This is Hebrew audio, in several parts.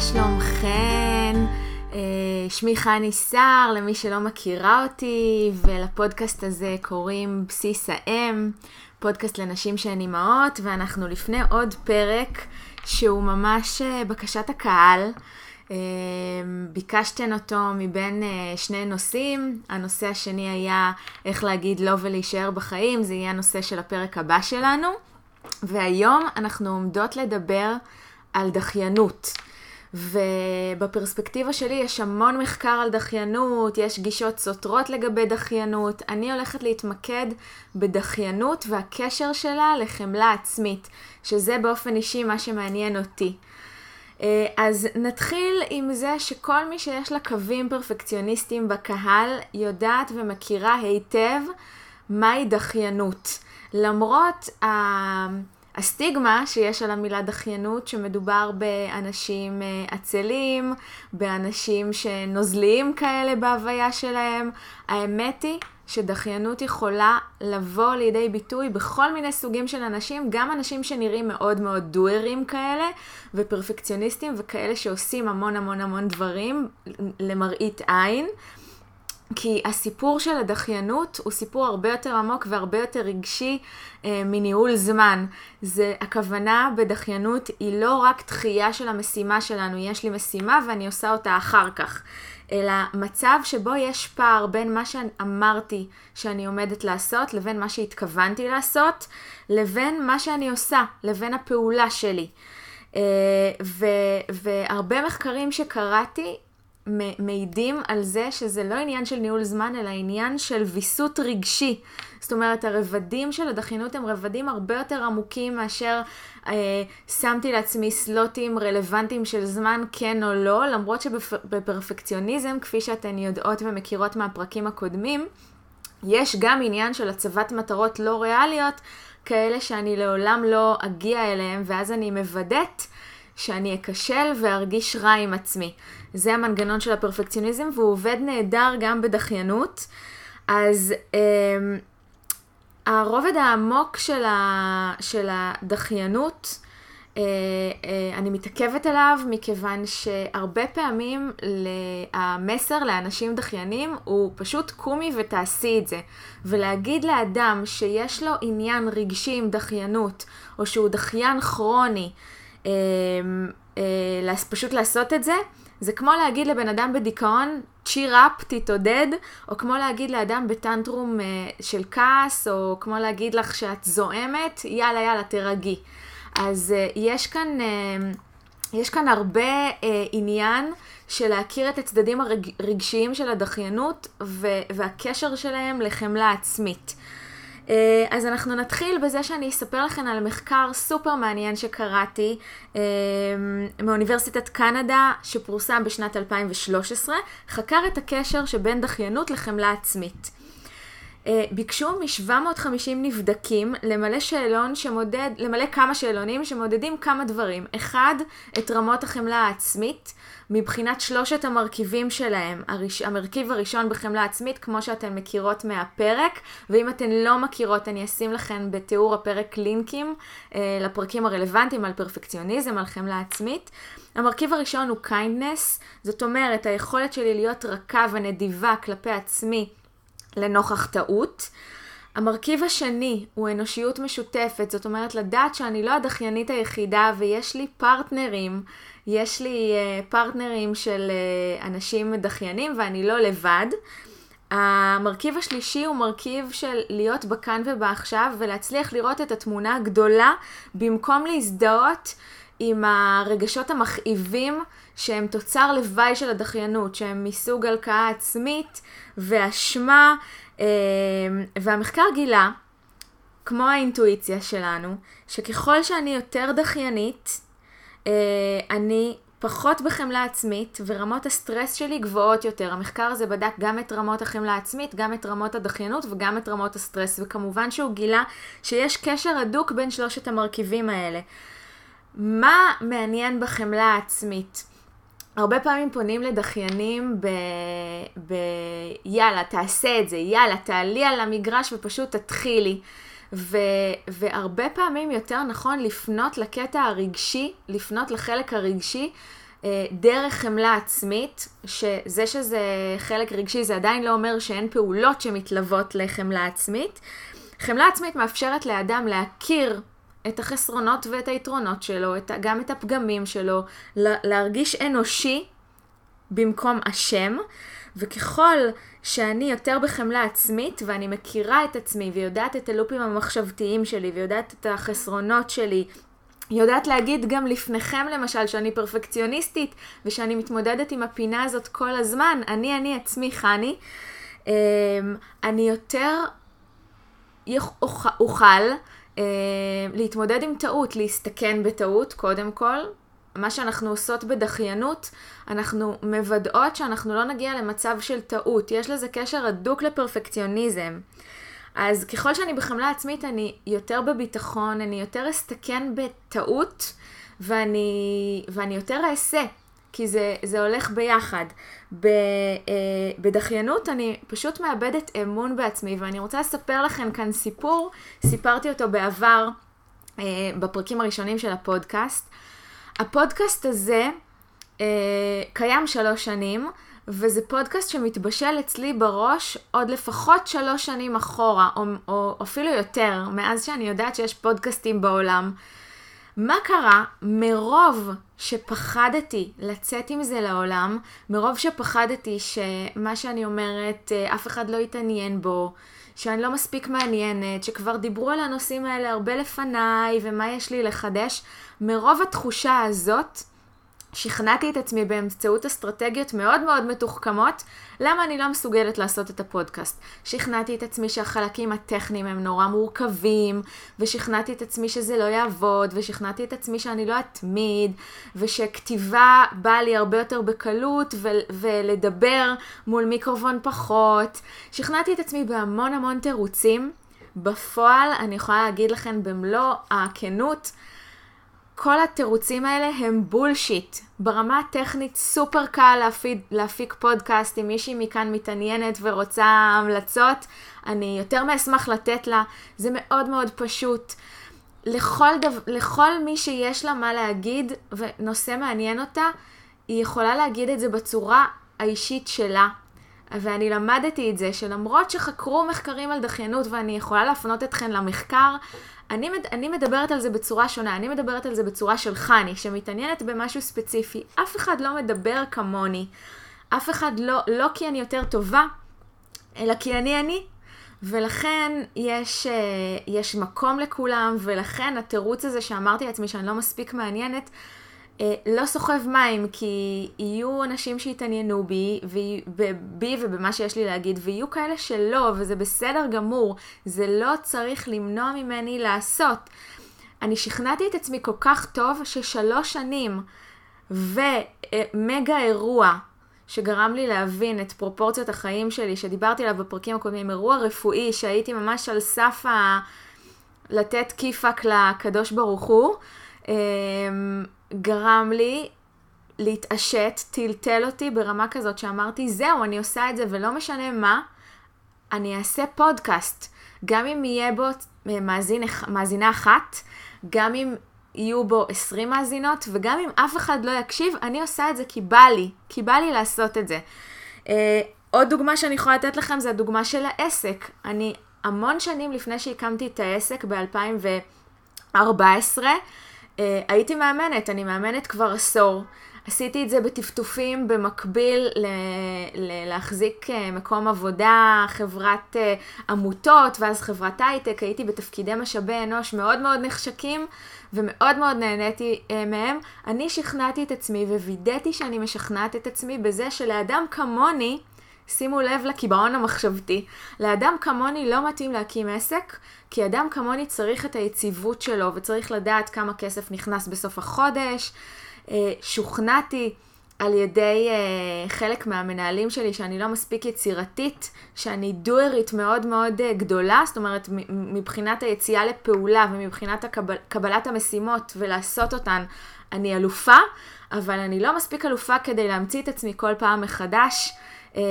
שלומכן? אה, שמי חני סער, למי שלא מכירה אותי, ולפודקאסט הזה קוראים בסיס האם, פודקאסט לנשים שהן אימהות, ואנחנו לפני עוד פרק שהוא ממש אה, בקשת הקהל. אה, ביקשתן אותו מבין שני נושאים. הנושא השני היה איך להגיד לא ולהישאר בחיים, זה יהיה הנושא של הפרק הבא שלנו. והיום אנחנו עומדות לדבר על דחיינות. ובפרספקטיבה שלי יש המון מחקר על דחיינות, יש גישות סותרות לגבי דחיינות. אני הולכת להתמקד בדחיינות והקשר שלה לחמלה עצמית, שזה באופן אישי מה שמעניין אותי. אה, אז נתחיל עם זה שכל מי שיש לה קווים פרפקציוניסטיים בקהל יודעת ומכירה היטב מהי דחיינות. למרות ה... הסטיגמה שיש על המילה דחיינות, שמדובר באנשים אה, עצלים, באנשים שנוזליים כאלה בהוויה שלהם, האמת היא שדחיינות יכולה לבוא לידי ביטוי בכל מיני סוגים של אנשים, גם אנשים שנראים מאוד מאוד דוארים כאלה, ופרפקציוניסטים וכאלה שעושים המון המון המון דברים למראית עין. כי הסיפור של הדחיינות הוא סיפור הרבה יותר עמוק והרבה יותר רגשי אה, מניהול זמן. זה, הכוונה בדחיינות היא לא רק דחייה של המשימה שלנו, יש לי משימה ואני עושה אותה אחר כך, אלא מצב שבו יש פער בין מה שאמרתי שאני עומדת לעשות, לבין מה שהתכוונתי לעשות, לבין מה שאני עושה, לבין הפעולה שלי. Uh, ו- והרבה מחקרים שקראתי מעידים על זה שזה לא עניין של ניהול זמן, אלא עניין של ויסות רגשי. זאת אומרת, הרבדים של הדחיינות הם רבדים הרבה יותר עמוקים מאשר אה, שמתי לעצמי סלוטים רלוונטיים של זמן כן או לא, למרות שבפרפקציוניזם, כפי שאתן יודעות ומכירות מהפרקים הקודמים, יש גם עניין של הצבת מטרות לא ריאליות, כאלה שאני לעולם לא אגיע אליהן, ואז אני מוודאת שאני אכשל וארגיש רע עם עצמי. זה המנגנון של הפרפקציוניזם, והוא עובד נהדר גם בדחיינות. אז אה, הרובד העמוק של, ה, של הדחיינות, אה, אה, אני מתעכבת עליו מכיוון שהרבה פעמים המסר לאנשים דחיינים הוא פשוט קומי ותעשי את זה. ולהגיד לאדם שיש לו עניין רגשי עם דחיינות, או שהוא דחיין כרוני, אה, אה, פשוט לעשות את זה, זה כמו להגיד לבן אדם בדיכאון, cheer up, תתעודד, או כמו להגיד לאדם בטנטרום uh, של כעס, או כמו להגיד לך שאת זועמת, יאללה יאללה תירגעי. אז uh, יש כאן, uh, יש כאן הרבה עניין של להכיר את הצדדים הרגשיים של הדחיינות והקשר שלהם לחמלה עצמית. אה, אז אנחנו נתחיל בזה שאני אספר לכם על מחקר סופר מעניין שקראתי אה, מאוניברסיטת קנדה שפורסם בשנת 2013, חקר את הקשר שבין דחיינות לחמלה עצמית. אה, ביקשו מ-750 נבדקים למלא שאלון שמודד, למלא כמה שאלונים שמודדים כמה דברים. אחד, את רמות החמלה העצמית, מבחינת שלושת המרכיבים שלהם. הראש, המרכיב הראשון בחמלה עצמית, כמו שאתן מכירות מהפרק, ואם אתן לא מכירות, אני אשים לכן בתיאור הפרק לינקים אה, לפרקים הרלוונטיים על פרפקציוניזם, על חמלה עצמית. המרכיב הראשון הוא kindness, זאת אומרת, היכולת שלי להיות רכה ונדיבה כלפי עצמי לנוכח טעות. המרכיב השני הוא אנושיות משותפת, זאת אומרת לדעת שאני לא הדחיינית היחידה ויש לי פרטנרים, יש לי uh, פרטנרים של uh, אנשים דחיינים ואני לא לבד. המרכיב השלישי הוא מרכיב של להיות בכאן ובעכשיו ולהצליח לראות את התמונה הגדולה במקום להזדהות עם הרגשות המכאיבים שהם תוצר לוואי של הדחיינות, שהם מסוג הלקאה עצמית ואשמה, אה, והמחקר גילה, כמו האינטואיציה שלנו, שככל שאני יותר דחיינית, אה, אני פחות בחמלה עצמית ורמות הסטרס שלי גבוהות יותר. המחקר הזה בדק גם את רמות החמלה העצמית, גם את רמות הדחיינות וגם את רמות הסטרס, וכמובן שהוא גילה שיש קשר הדוק בין שלושת המרכיבים האלה. מה מעניין בחמלה העצמית? הרבה פעמים פונים לדחיינים ב... ב... יאללה, תעשה את זה, יאללה, תעלי על המגרש ופשוט תתחילי. ו, והרבה פעמים יותר נכון לפנות לקטע הרגשי, לפנות לחלק הרגשי, אה, דרך חמלה עצמית, שזה שזה חלק רגשי זה עדיין לא אומר שאין פעולות שמתלוות לחמלה עצמית. חמלה עצמית מאפשרת לאדם להכיר את החסרונות ואת היתרונות שלו, את, גם את הפגמים שלו, להרגיש אנושי במקום אשם, וככל שאני יותר בחמלה עצמית ואני מכירה את עצמי ויודעת את הלופים המחשבתיים שלי ויודעת את החסרונות שלי יודעת להגיד גם לפניכם למשל שאני פרפקציוניסטית ושאני מתמודדת עם הפינה הזאת כל הזמן, אני אני עצמי חני, אמ, אני יותר אוכל להתמודד עם טעות, להסתכן בטעות קודם כל. מה שאנחנו עושות בדחיינות, אנחנו מוודאות שאנחנו לא נגיע למצב של טעות. יש לזה קשר הדוק לפרפקציוניזם. אז ככל שאני בחמלה עצמית, אני יותר בביטחון, אני יותר אסתכן בטעות, ואני, ואני יותר אעשה, כי זה, זה הולך ביחד. ב, אה, בדחיינות אני פשוט מאבדת אמון בעצמי, ואני רוצה לספר לכם כאן סיפור, סיפרתי אותו בעבר, אה, בפרקים הראשונים של הפודקאסט. הפודקאסט הזה אה, קיים שלוש שנים, וזה פודקאסט שמתבשל אצלי בראש עוד לפחות שלוש שנים אחורה, או, או אפילו יותר, מאז שאני יודעת שיש פודקאסטים בעולם. מה קרה? מרוב שפחדתי לצאת עם זה לעולם, מרוב שפחדתי שמה שאני אומרת, אה, אף אחד לא יתעניין בו, שאני לא מספיק מעניינת, שכבר דיברו על הנושאים האלה הרבה לפניי, ומה יש לי לחדש, מרוב התחושה הזאת, שכנעתי את עצמי באמצעות אסטרטגיות מאוד מאוד מתוחכמות, למה אני לא מסוגלת לעשות את הפודקאסט. שכנעתי את עצמי שהחלקים הטכניים הם נורא מורכבים, ושכנעתי את עצמי שזה לא יעבוד, ושכנעתי את עצמי שאני לא אתמיד, ושכתיבה באה לי הרבה יותר בקלות, ו- ולדבר מול מיקרופון פחות. שכנעתי את עצמי בהמון המון תירוצים. בפועל, אני יכולה להגיד לכם במלוא הכנות, כל התירוצים האלה הם בולשיט. ברמה הטכנית סופר קל להפיק, להפיק פודקאסט, אם מישהי מכאן מתעניינת ורוצה המלצות, אני יותר מאשמח לתת לה, זה מאוד מאוד פשוט. לכל, דו, לכל מי שיש לה מה להגיד ונושא מעניין אותה, היא יכולה להגיד את זה בצורה האישית שלה. ואני למדתי את זה, שלמרות שחקרו מחקרים על דחיינות ואני יכולה להפנות אתכן למחקר, אני, מד, אני מדברת על זה בצורה שונה, אני מדברת על זה בצורה של חני, שמתעניינת במשהו ספציפי. אף אחד לא מדבר כמוני. אף אחד לא, לא כי אני יותר טובה, אלא כי אני אני. ולכן יש, אה, יש מקום לכולם, ולכן התירוץ הזה שאמרתי לעצמי שאני לא מספיק מעניינת, לא סוחב מים, כי יהיו אנשים שיתעניינו בי, בי ובמה שיש לי להגיד, ויהיו כאלה שלא, וזה בסדר גמור. זה לא צריך למנוע ממני לעשות. אני שכנעתי את עצמי כל כך טוב ששלוש שנים ומגה אירוע שגרם לי להבין את פרופורציות החיים שלי, שדיברתי עליו בפרקים הקודמים, אירוע רפואי שהייתי ממש על סף ה... לתת כיפאק לקדוש ברוך הוא. גרם לי להתעשת, טלטל אותי ברמה כזאת שאמרתי, זהו, אני עושה את זה ולא משנה מה, אני אעשה פודקאסט. גם אם יהיה בו מאזין, מאזינה אחת, גם אם יהיו בו 20 מאזינות, וגם אם אף אחד לא יקשיב, אני עושה את זה כי בא לי, כי בא לי לעשות את זה. Uh, עוד דוגמה שאני יכולה לתת לכם זה הדוגמה של העסק. אני המון שנים לפני שהקמתי את העסק ב-2014, Uh, הייתי מאמנת, אני מאמנת כבר עשור. עשיתי את זה בטפטופים במקביל ל- ל- להחזיק uh, מקום עבודה, חברת uh, עמותות ואז חברת הייטק, הייתי בתפקידי משאבי אנוש מאוד מאוד נחשקים ומאוד מאוד נהניתי מהם. אני שכנעתי את עצמי ווידאתי שאני משכנעת את עצמי בזה שלאדם כמוני, שימו לב לקיבעון המחשבתי. לאדם כמוני לא מתאים להקים עסק, כי אדם כמוני צריך את היציבות שלו וצריך לדעת כמה כסף נכנס בסוף החודש. אה, שוכנעתי על ידי uh, חלק מהמנהלים שלי שאני לא מספיק יצירתית, שאני דוארית מאוד מאוד uh, גדולה, זאת אומרת מבחינת היציאה לפעולה ומבחינת הקבל, קבלת המשימות ולעשות אותן, אני אלופה, אבל אני לא מספיק אלופה כדי להמציא את עצמי כל פעם מחדש. אה,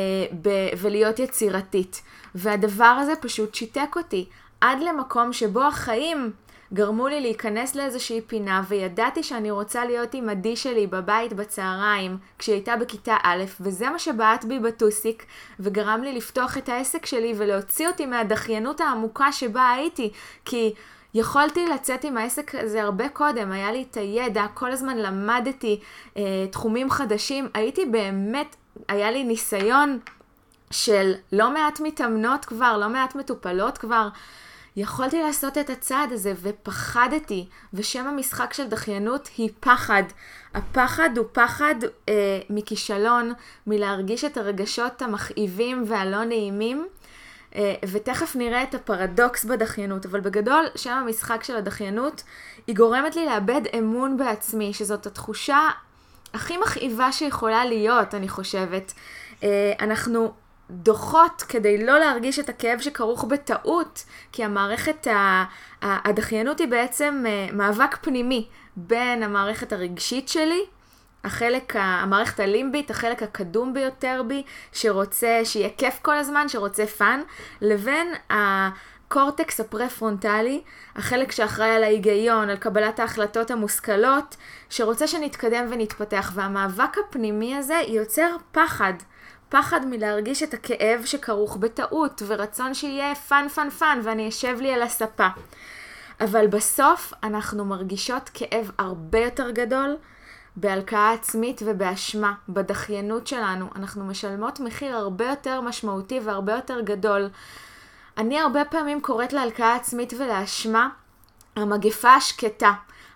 ב- ולהיות יצירתית. והדבר הזה פשוט שיתק אותי. עד למקום שבו החיים גרמו לי להיכנס לאיזושהי פינה, וידעתי שאני רוצה להיות עם עדי שלי בבית בצהריים, כשהיא הייתה בכיתה א', וזה מה שבעט בי בטוסיק, וגרם לי לפתוח את העסק שלי ולהוציא אותי מהדחיינות העמוקה שבה הייתי, כי... יכולתי לצאת עם העסק הזה הרבה קודם, היה לי את הידע, כל הזמן למדתי אה, תחומים חדשים, הייתי באמת, היה לי ניסיון של לא מעט מתאמנות כבר, לא מעט מטופלות כבר. יכולתי לעשות את הצעד הזה ופחדתי, ושם המשחק של דחיינות היא פחד. הפחד הוא פחד אה, מכישלון, מלהרגיש את הרגשות המכאיבים והלא נעימים, אה, ותכף נראה את הפרדוקס בדחיינות, אבל בגדול, שם המשחק של הדחיינות, היא גורמת לי לאבד אמון בעצמי, שזאת התחושה הכי מכאיבה שיכולה להיות, אני חושבת. אה, אנחנו דוחות כדי לא להרגיש את הכאב שכרוך בטעות, כי המערכת, הדחיינות היא בעצם אה, מאבק פנימי בין המערכת הרגשית שלי, החלק, המערכת הלימבית, החלק הקדום ביותר בי, שרוצה, שיהיה כיף כל הזמן, שרוצה fun, לבין הקורטקס הפרה-פרונטלי, החלק שאחראי על ההיגיון, על קבלת ההחלטות המושכלות, שרוצה שנתקדם ונתפתח. והמאבק הפנימי הזה יוצר פחד. פחד מלהרגיש את הכאב שכרוך בטעות, ורצון שיהיה fun fun fun, ואני אשב לי על הספה. אבל בסוף אנחנו מרגישות כאב הרבה יותר גדול בהלקאה עצמית ובאשמה, בדחיינות שלנו. אנחנו משלמות מחיר הרבה יותר משמעותי והרבה יותר גדול. אני הרבה פעמים קוראת להלקאה עצמית ולאשמה המגפה השקטה.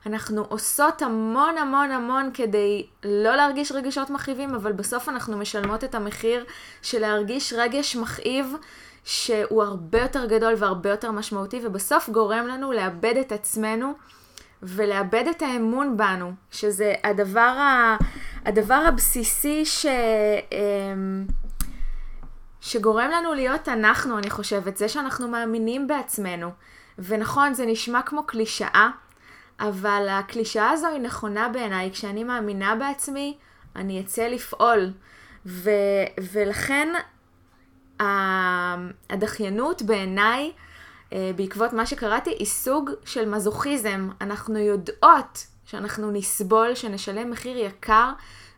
אנחנו עושות המון המון המון כדי לא להרגיש רגשות מכאיבים, אבל בסוף אנחנו משלמות את המחיר של להרגיש רגש מכאיב שהוא הרבה יותר גדול והרבה יותר משמעותי, ובסוף גורם לנו לאבד את עצמנו ולאבד את האמון בנו, שזה הדבר, ה, הדבר הבסיסי ש... שגורם לנו להיות אנחנו, אני חושבת, זה שאנחנו מאמינים בעצמנו. ונכון, זה נשמע כמו קלישאה, אבל הקלישאה הזו היא נכונה בעיניי. כשאני מאמינה בעצמי, אני אצא לפעול. ו, ולכן הדחיינות בעיניי, אה, בעקבות מה שקראתי, היא סוג של מזוכיזם. אנחנו יודעות שאנחנו נסבול, שנשלם מחיר יקר,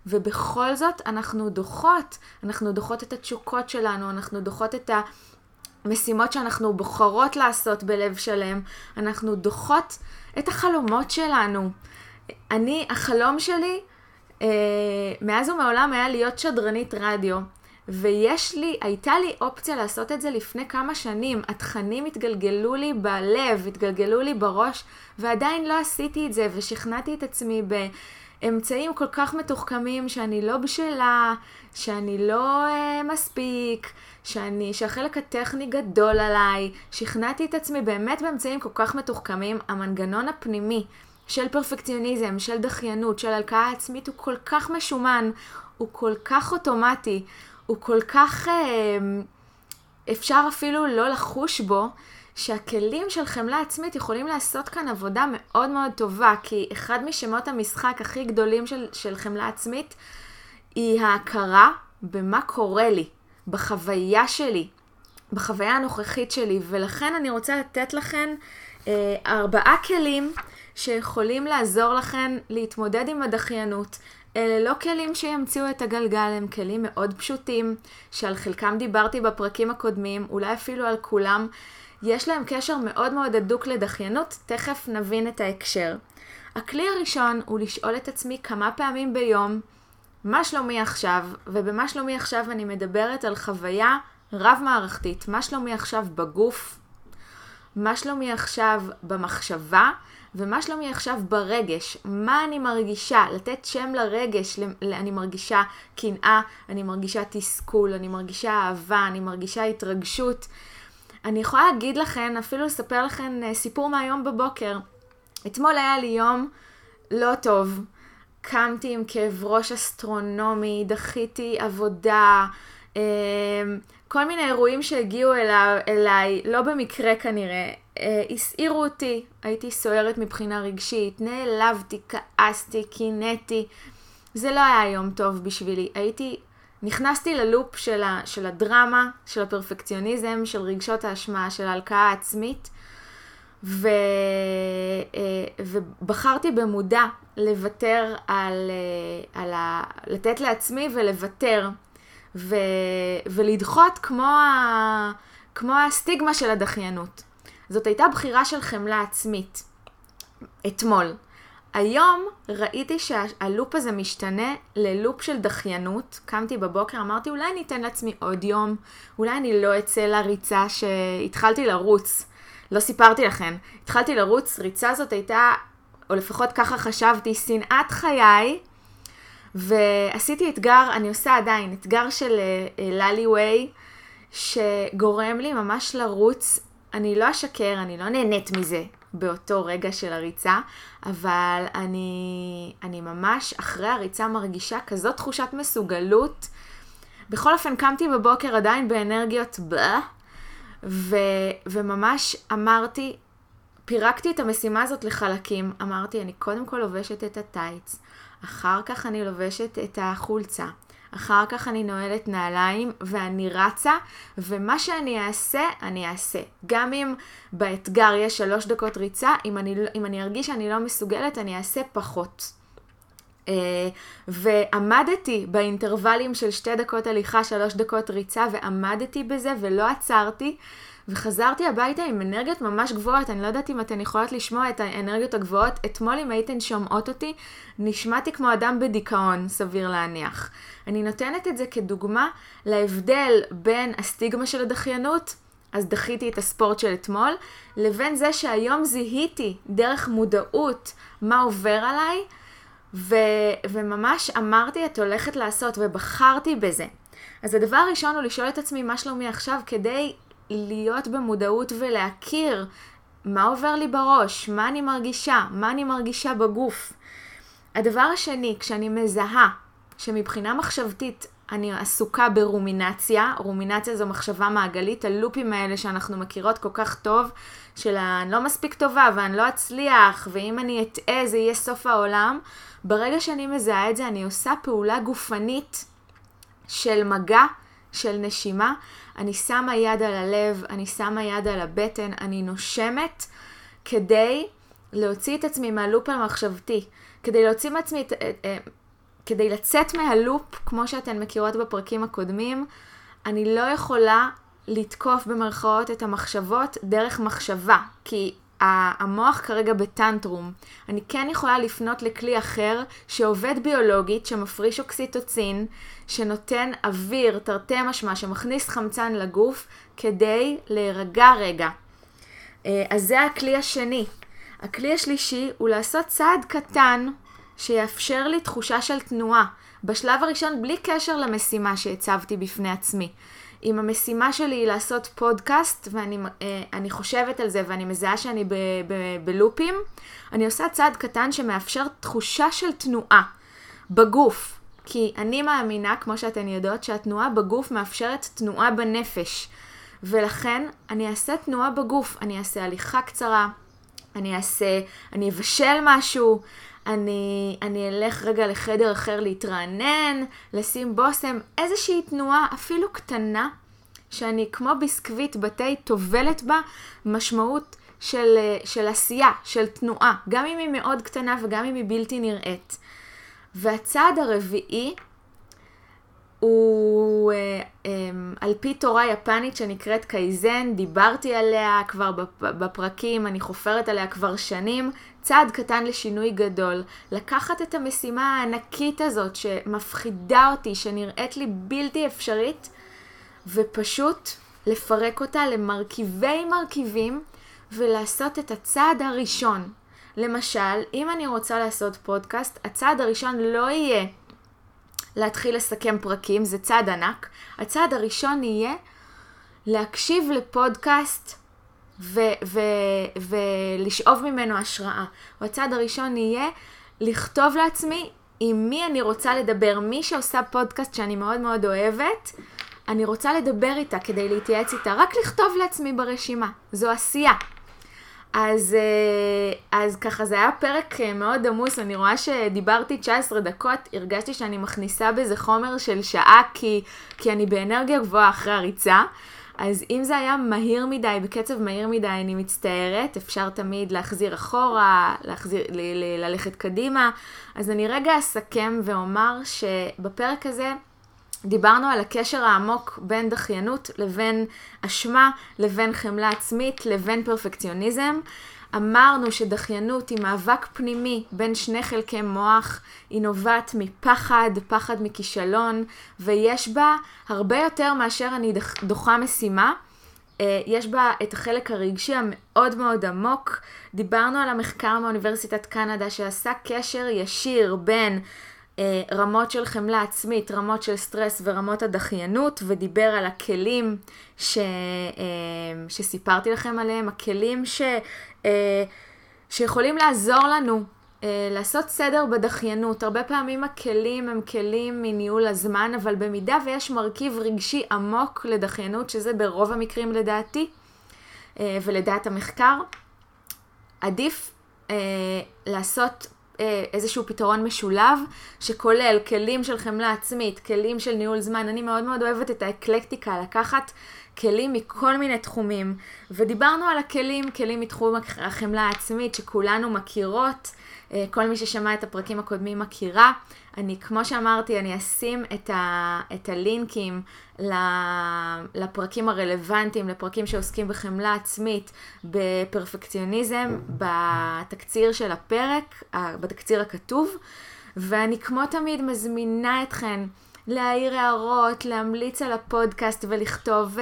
ובכל זאת אנחנו דוחות. אנחנו דוחות את התשוקות שלנו, אנחנו דוחות את המשימות שאנחנו בוחרות לעשות בלב שלם, אנחנו דוחות את החלומות שלנו. אני, החלום שלי, אה, מאז ומעולם היה להיות שדרנית רדיו. ויש לי, הייתה לי אופציה לעשות את זה לפני כמה שנים. התכנים התגלגלו לי בלב, התגלגלו לי בראש, ועדיין לא עשיתי את זה, ושכנעתי את עצמי באמצעים כל כך מתוחכמים שאני לא בשלה, שאני לא uh, מספיק, שאני, שהחלק הטכני גדול עליי. שכנעתי את עצמי באמת באמצעים כל כך מתוחכמים. המנגנון הפנימי של פרפקציוניזם, של דחיינות, של הלקאה עצמית, הוא כל כך משומן, הוא כל כך אוטומטי. הוא כל כך אה, אפשר אפילו לא לחוש בו, שהכלים של חמלה עצמית יכולים לעשות כאן עבודה מאוד מאוד טובה, כי אחד משמות המשחק הכי גדולים של, של חמלה עצמית היא ההכרה במה קורה לי, בחוויה שלי, בחוויה הנוכחית שלי, ולכן אני רוצה לתת לכם אה, ארבעה כלים שיכולים לעזור לכם להתמודד עם הדחיינות, אלה לא כלים שימציאו את הגלגל, הם כלים מאוד פשוטים, שעל חלקם דיברתי בפרקים הקודמים, אולי אפילו על כולם. יש להם קשר מאוד מאוד הדוק לדחיינות, תכף נבין את ההקשר. הכלי הראשון הוא לשאול את עצמי כמה פעמים ביום, מה שלומי עכשיו, ובמה שלומי עכשיו אני מדברת על חוויה רב-מערכתית. מה שלומי עכשיו בגוף, מה שלומי עכשיו במחשבה, ומה שלומי עכשיו ברגש, מה אני מרגישה, לתת שם לרגש, אני מרגישה קנאה, אני מרגישה תסכול, אני מרגישה אהבה, אני מרגישה התרגשות. אני יכולה להגיד לכם, אפילו לספר לכם אה, סיפור מהיום בבוקר. אתמול היה לי יום לא טוב. קמתי עם כאב ראש אסטרונומי, דחיתי עבודה, אה, כל מיני אירועים שהגיעו אליי, לא במקרה כנראה, אה, הסעירו אותי, הייתי סוערת מבחינה רגשית, נעלבתי, כעסתי, קינאתי. זה לא היה יום טוב בשבילי. הייתי, נכנסתי ללופ של, ה, של הדרמה, של הפרפקציוניזם, של רגשות האשמה, של ההלקאה העצמית, ו, אה, ובחרתי במודע לוותר על, אה, על ה... לתת לעצמי ולוותר ו, ולדחות כמו, ה, כמו הסטיגמה של הדחיינות. זאת הייתה בחירה של חמלה עצמית. אתמול. היום ראיתי שהלופ הזה משתנה ללופ של דחיינות. קמתי בבוקר, אמרתי אולי אני אתן לעצמי עוד יום, אולי אני לא אצא לריצה שהתחלתי לרוץ. לא סיפרתי לכם. התחלתי לרוץ, ריצה זאת הייתה, או לפחות ככה חשבתי, שנאת חיי. ועשיתי אתגר, אני עושה עדיין, אתגר של ללי uh, ווי, שגורם לי ממש לרוץ. אני לא אשקר, אני לא נהנית מזה באותו רגע של הריצה, אבל אני, אני ממש אחרי הריצה מרגישה כזאת תחושת מסוגלות. בכל אופן, קמתי בבוקר עדיין באנרגיות בלה, ו, וממש אמרתי, פירקתי את המשימה הזאת לחלקים. אמרתי, אני קודם כל לובשת את הטייץ, אחר כך אני לובשת את החולצה, אחר כך אני נועלת נעליים ואני רצה, ומה שאני אעשה, אני אעשה. גם אם באתגר יש שלוש דקות ריצה, אם אני, אם אני ארגיש שאני לא מסוגלת, אני אעשה פחות. Uh, ועמדתי באינטרוולים של שתי דקות הליכה, שלוש דקות ריצה, ועמדתי בזה ולא עצרתי. וחזרתי הביתה עם אנרגיות ממש גבוהות, אני לא יודעת אם אתן יכולות לשמוע את האנרגיות הגבוהות. אתמול אם הייתן שומעות אותי, נשמעתי כמו אדם בדיכאון, סביר להניח. אני נותנת את זה כדוגמה להבדל בין הסטיגמה של הדחיינות, אז דחיתי את הספורט של אתמול, לבין זה שהיום זיהיתי דרך מודעות מה עובר עליי, ו- וממש אמרתי את הולכת לעשות ובחרתי בזה. אז הדבר הראשון הוא לשאול את עצמי מה שלומי עכשיו כדי להיות במודעות ולהכיר מה עובר לי בראש, מה אני מרגישה, מה אני מרגישה בגוף. הדבר השני, כשאני מזהה שמבחינה מחשבתית אני עסוקה ברומינציה, רומינציה זו מחשבה מעגלית, הלופים האלה שאנחנו מכירות כל כך טוב, של אני לא מספיק טובה ואני לא אצליח, ואם אני אטעה זה יהיה סוף העולם. ברגע שאני מזהה את זה, אני עושה פעולה גופנית של מגע, של נשימה. אני שמה יד על הלב, אני שמה יד על הבטן, אני נושמת כדי להוציא את עצמי מהלופ המחשבתי, כדי להוציא מעצמי את... כדי לצאת מהלופ, כמו שאתן מכירות בפרקים הקודמים, אני לא יכולה לתקוף במרכאות את המחשבות דרך מחשבה, כי המוח כרגע בטנטרום. אני כן יכולה לפנות לכלי אחר שעובד ביולוגית, שמפריש אוקסיטוצין, שנותן אוויר, תרתי משמע, שמכניס חמצן לגוף, כדי להירגע רגע. אה, אז זה הכלי השני. הכלי השלישי הוא לעשות צעד קטן שיאפשר לי תחושה של תנועה. בשלב הראשון, בלי קשר למשימה שהצבתי בפני עצמי. אם המשימה שלי היא לעשות פודקאסט, ואני uh, חושבת על זה ואני מזהה שאני בלופים, אני עושה צעד קטן שמאפשר תחושה של תנועה בגוף. כי אני מאמינה, כמו שאתן יודעות, שהתנועה בגוף מאפשרת תנועה בנפש. ולכן אני אעשה תנועה בגוף, אני אעשה הליכה קצרה, אני אעשה, אני אבשל משהו, אני, אני אלך רגע לחדר אחר להתרענן, לשים בושם, איזושהי תנועה אפילו קטנה, שאני כמו ביסקוויט בתה טובלת בה משמעות של, של עשייה, של תנועה, גם אם היא מאוד קטנה וגם אם היא בלתי נראית. והצעד הרביעי הוא אה, על פי תורה יפנית שנקראת קייזן, דיברתי עליה כבר בפרקים, אני חופרת עליה כבר שנים, צעד קטן לשינוי גדול. לקחת את המשימה הענקית הזאת שמפחידה אותי, שנראית לי בלתי אפשרית, ופשוט לפרק אותה למרכיבי מרכיבים ולעשות את הצעד הראשון. למשל, אם אני רוצה לעשות פודקאסט, הצעד הראשון לא יהיה להתחיל לסכם פרקים, זה צעד ענק. הצעד הראשון יהיה להקשיב לפודקאסט ולשאוב ממנו השראה. והצעד הראשון יהיה לכתוב לעצמי עם מי אני רוצה לדבר. מי שעושה פודקאסט שאני מאוד מאוד אוהבת, אני רוצה לדבר איתה כדי להתייעץ איתה. רק לכתוב לעצמי ברשימה. זו עשייה. אז, אה, אז ככה זה היה פרק אה, מאוד עמוס, אני רואה שדיברתי 19 דקות, הרגשתי שאני מכניסה בזה חומר של שעה כי, כי אני באנרגיה גבוהה אחרי הריצה. אז אם זה היה מהיר מדי, בקצב מהיר מדי, אני מצטערת, אפשר תמיד להחזיר אחורה, להחזיר, ל- ל- ללכת קדימה. אז אני רגע אסכם ואומר שבפרק הזה דיברנו על הקשר העמוק בין דחיינות לבין אשמה, לבין חמלה עצמית, לבין פרפקציוניזם. אמרנו שדחיינות היא מאבק פנימי בין שני חלקי מוח, היא נובעת מפחד, פחד מכישלון, ויש בה הרבה יותר מאשר אני דוחה משימה. אה, יש בה את החלק הרגשי המאוד מאוד עמוק. דיברנו על המחקר מאוניברסיטת קנדה שעשה קשר ישיר בין רמות של חמלה עצמית, רמות של סטרס ורמות הדחיינות, ודיבר על הכלים ש, אה, שסיפרתי לכם עליהם, הכלים ש, אה, שיכולים לעזור לנו לעשות סדר בדחיינות. הרבה פעמים הכלים הם כלים מניהול הזמן, אבל במידה ויש מרכיב רגשי עמוק לדחיינות, שזה ברוב המקרים לדעתי, ולדעת המחקר, עדיף לעשות אה, איזשהו פתרון משולב, שכולל כלים של חמלה עצמית, כלים של ניהול זמן. אני מאוד מאוד אוהבת את האקלקטיקה, לקחת כלים מכל מיני תחומים. ודיברנו על הכלים, כלים מתחום החמלה העצמית שכולנו מכירות. אה, כל מי ששמע את הפרקים הקודמים מכירה. אני, כמו שאמרתי, אני אשים את, ה, את הלינקים לפרקים הרלוונטיים, לפרקים שעוסקים בחמלה עצמית, בפרפקציוניזם, בתקציר של הפרק, בתקציר הכתוב. ואני כמו תמיד מזמינה אתכן להעיר הערות, להמליץ על הפודקאסט ולכתוב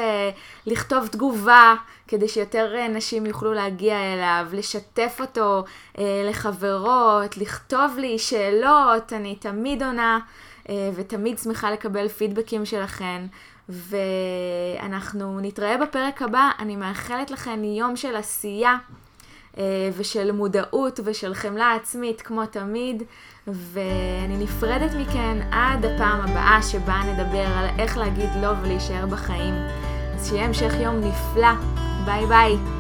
לכתוב תגובה כדי שיותר נשים יוכלו להגיע אליו, לשתף אותו לחברות, לכתוב לי שאלות, אני תמיד עונה ותמיד שמחה לקבל פידבקים שלכן. ואנחנו נתראה בפרק הבא, אני מאחלת לכם יום של עשייה ושל מודעות ושל חמלה עצמית כמו תמיד. ואני נפרדת מכן עד הפעם הבאה שבה נדבר על איך להגיד לא ולהישאר בחיים. אז שיהיה המשך יום נפלא. ביי ביי.